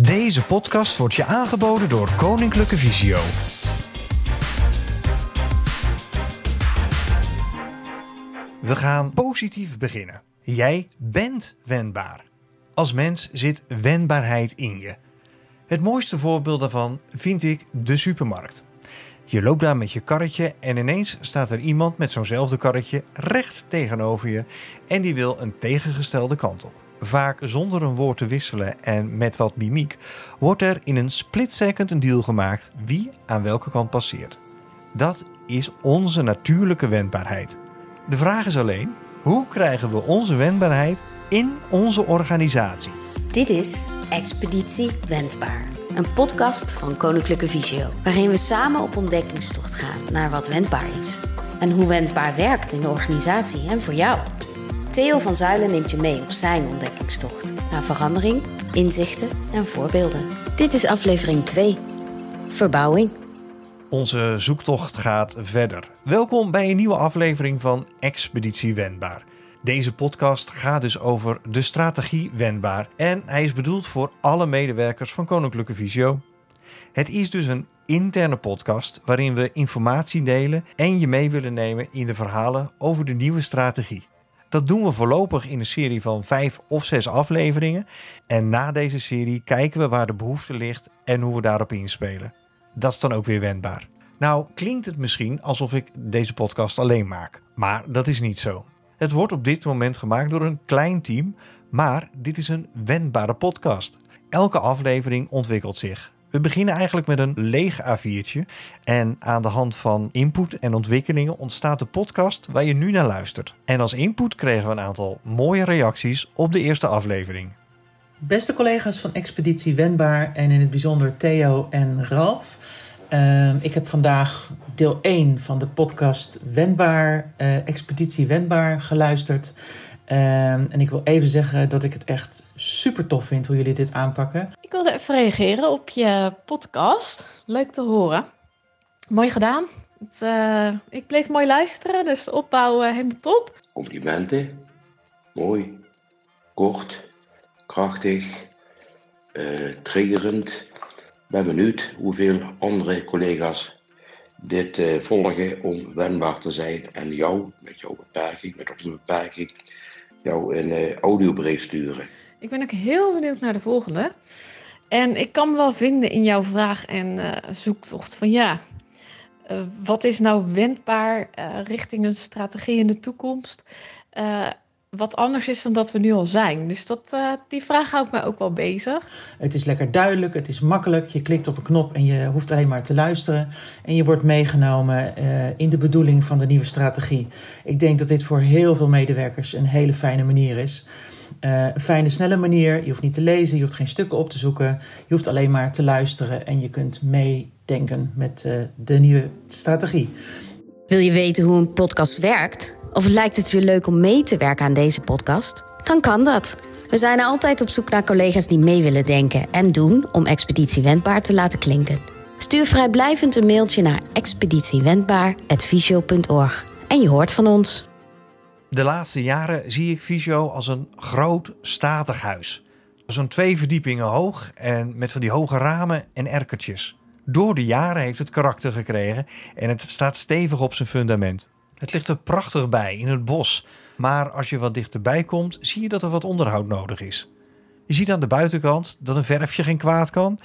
Deze podcast wordt je aangeboden door Koninklijke Visio. We gaan positief beginnen. Jij bent wendbaar. Als mens zit wendbaarheid in je. Het mooiste voorbeeld daarvan vind ik de supermarkt. Je loopt daar met je karretje en ineens staat er iemand met zo'nzelfde karretje recht tegenover je en die wil een tegengestelde kant op. Vaak zonder een woord te wisselen en met wat mimiek wordt er in een split second een deal gemaakt wie aan welke kant passeert. Dat is onze natuurlijke wendbaarheid. De vraag is alleen, hoe krijgen we onze wendbaarheid in onze organisatie? Dit is Expeditie Wendbaar, een podcast van Koninklijke Visio, waarin we samen op ontdekkingstocht gaan naar wat wendbaar is en hoe wendbaar werkt in de organisatie en voor jou. Theo van Zuilen neemt je mee op zijn ontdekkingstocht naar verandering, inzichten en voorbeelden. Dit is aflevering 2: Verbouwing. Onze zoektocht gaat verder. Welkom bij een nieuwe aflevering van Expeditie Wendbaar. Deze podcast gaat dus over de strategie Wendbaar en hij is bedoeld voor alle medewerkers van Koninklijke Visio. Het is dus een interne podcast waarin we informatie delen en je mee willen nemen in de verhalen over de nieuwe strategie. Dat doen we voorlopig in een serie van vijf of zes afleveringen. En na deze serie kijken we waar de behoefte ligt en hoe we daarop inspelen. Dat is dan ook weer wendbaar. Nou, klinkt het misschien alsof ik deze podcast alleen maak, maar dat is niet zo. Het wordt op dit moment gemaakt door een klein team, maar dit is een wendbare podcast. Elke aflevering ontwikkelt zich. We beginnen eigenlijk met een leeg A4'tje en aan de hand van input en ontwikkelingen ontstaat de podcast waar je nu naar luistert. En als input kregen we een aantal mooie reacties op de eerste aflevering. Beste collega's van Expeditie Wendbaar en in het bijzonder Theo en Ralf. Uh, ik heb vandaag deel 1 van de podcast Wendbaar, uh, Expeditie Wendbaar geluisterd. Uh, en ik wil even zeggen dat ik het echt super tof vind hoe jullie dit aanpakken. Ik wilde even reageren op je podcast. Leuk te horen. Mooi gedaan. Het, uh, ik bleef mooi luisteren, dus de opbouw uh, helemaal top. Complimenten. Mooi. Kort. Krachtig. Uh, triggerend. Ben benieuwd hoeveel andere collega's dit uh, volgen om wendbaar te zijn en jou, met jouw beperking, met onze beperking, jou een uh, audiobericht sturen. Ik ben ook heel benieuwd naar de volgende. En ik kan me wel vinden in jouw vraag en uh, zoektocht van ja, uh, wat is nou wendbaar richting een strategie in de toekomst? Wat anders is dan dat we nu al zijn. Dus dat, die vraag houdt mij ook wel bezig. Het is lekker duidelijk, het is makkelijk. Je klikt op een knop en je hoeft alleen maar te luisteren. En je wordt meegenomen in de bedoeling van de nieuwe strategie. Ik denk dat dit voor heel veel medewerkers een hele fijne manier is. Uh, een fijne, snelle manier. Je hoeft niet te lezen, je hoeft geen stukken op te zoeken. Je hoeft alleen maar te luisteren en je kunt meedenken met uh, de nieuwe strategie. Wil je weten hoe een podcast werkt? Of lijkt het je leuk om mee te werken aan deze podcast? Dan kan dat. We zijn altijd op zoek naar collega's die mee willen denken en doen om Expeditie Wendbaar te laten klinken. Stuur vrijblijvend een mailtje naar expeditiewendbaar.visio.org en je hoort van ons. De laatste jaren zie ik Visio als een groot, statig huis. Zo'n twee verdiepingen hoog en met van die hoge ramen en erkertjes. Door de jaren heeft het karakter gekregen en het staat stevig op zijn fundament. Het ligt er prachtig bij in het bos, maar als je wat dichterbij komt, zie je dat er wat onderhoud nodig is. Je ziet aan de buitenkant dat een verfje geen kwaad kan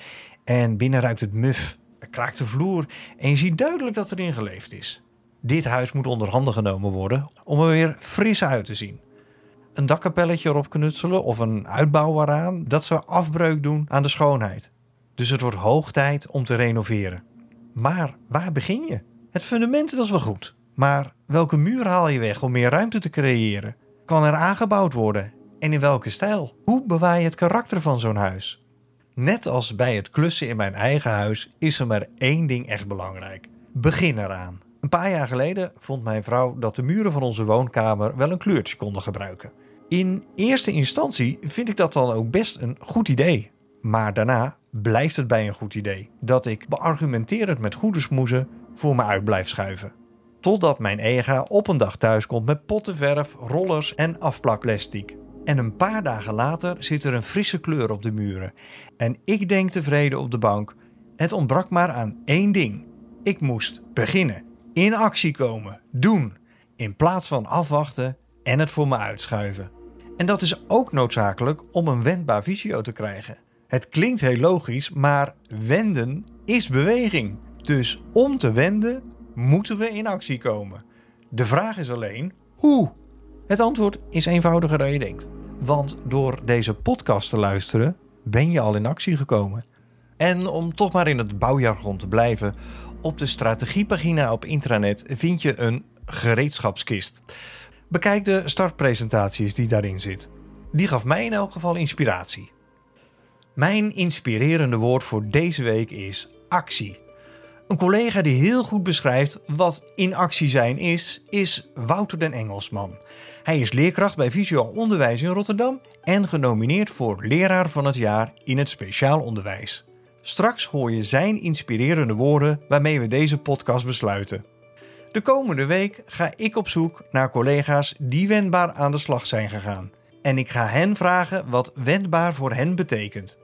en binnen ruikt het muf, er kraakt de vloer en je ziet duidelijk dat erin geleefd is. Dit huis moet onder handen genomen worden om er weer fris uit te zien. Een dakkapelletje erop knutselen of een uitbouw waaraan, dat zou afbreuk doen aan de schoonheid. Dus het wordt hoog tijd om te renoveren. Maar waar begin je? Het fundament dat is wel goed. Maar welke muur haal je weg om meer ruimte te creëren? Kan er aangebouwd worden? En in welke stijl? Hoe bewaar je het karakter van zo'n huis? Net als bij het klussen in mijn eigen huis is er maar één ding echt belangrijk. Begin eraan. Een paar jaar geleden vond mijn vrouw dat de muren van onze woonkamer wel een kleurtje konden gebruiken. In eerste instantie vind ik dat dan ook best een goed idee. Maar daarna blijft het bij een goed idee dat ik beargumenterend met goede smoezen voor me uit blijf schuiven. Totdat mijn ega op een dag thuis komt met pottenverf, rollers en afplakplastic. En een paar dagen later zit er een frisse kleur op de muren. En ik denk tevreden op de bank. Het ontbrak maar aan één ding. Ik moest beginnen, in actie komen, doen, in plaats van afwachten en het voor me uitschuiven. En dat is ook noodzakelijk om een wendbaar visio te krijgen. Het klinkt heel logisch, maar wenden is beweging. Dus om te wenden moeten we in actie komen. De vraag is alleen hoe. Het antwoord is eenvoudiger dan je denkt. Want door deze podcast te luisteren ben je al in actie gekomen. En om toch maar in het bouwjargon te blijven, op de strategiepagina op intranet vind je een gereedschapskist. Bekijk de startpresentaties die daarin zit. Die gaf mij in elk geval inspiratie. Mijn inspirerende woord voor deze week is actie. Een collega die heel goed beschrijft wat in actie zijn is, is Wouter den Engelsman. Hij is leerkracht bij Visueel Onderwijs in Rotterdam en genomineerd voor Leraar van het Jaar in het speciaal onderwijs. Straks hoor je zijn inspirerende woorden waarmee we deze podcast besluiten. De komende week ga ik op zoek naar collega's die wendbaar aan de slag zijn gegaan. En ik ga hen vragen wat wendbaar voor hen betekent.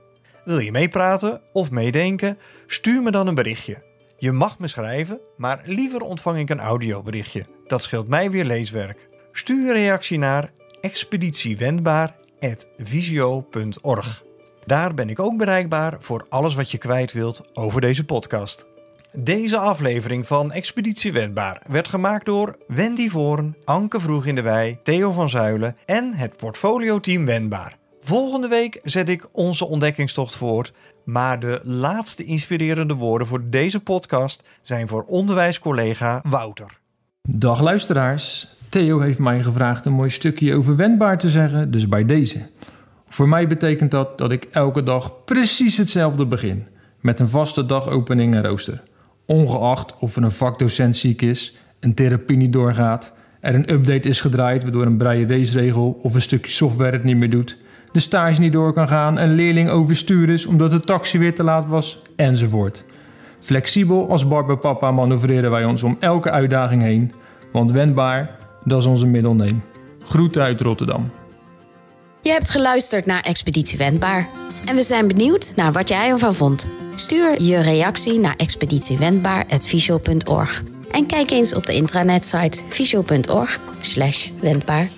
Wil je meepraten of meedenken? Stuur me dan een berichtje. Je mag me schrijven, maar liever ontvang ik een audioberichtje. Dat scheelt mij weer leeswerk. Stuur een reactie naar expeditiewendbaar.visio.org. Daar ben ik ook bereikbaar voor alles wat je kwijt wilt over deze podcast. Deze aflevering van Expeditie Wendbaar werd gemaakt door Wendy Voorn, Anke Vroeg in de Wei, Theo van Zuilen en het portfolio-team Wendbaar. Volgende week zet ik onze ontdekkingstocht voort, maar de laatste inspirerende woorden voor deze podcast zijn voor onderwijscollega Wouter. Dag luisteraars, Theo heeft mij gevraagd een mooi stukje over wendbaar te zeggen, dus bij deze. Voor mij betekent dat dat ik elke dag precies hetzelfde begin, met een vaste dagopening en rooster. Ongeacht of er een vakdocent ziek is, een therapie niet doorgaat, er een update is gedraaid waardoor een braille raceregel of een stukje software het niet meer doet, de stage niet door kan gaan, een leerling overstuur is omdat de taxi weer te laat was, enzovoort. Flexibel als barberpapa manoeuvreren wij ons om elke uitdaging heen, want wendbaar, dat is onze middelneem. Groeten uit Rotterdam. Je hebt geluisterd naar Expeditie Wendbaar. En we zijn benieuwd naar wat jij ervan vond. Stuur je reactie naar expeditiewendbaar.visual.org. En kijk eens op de intranetsite wendbaar.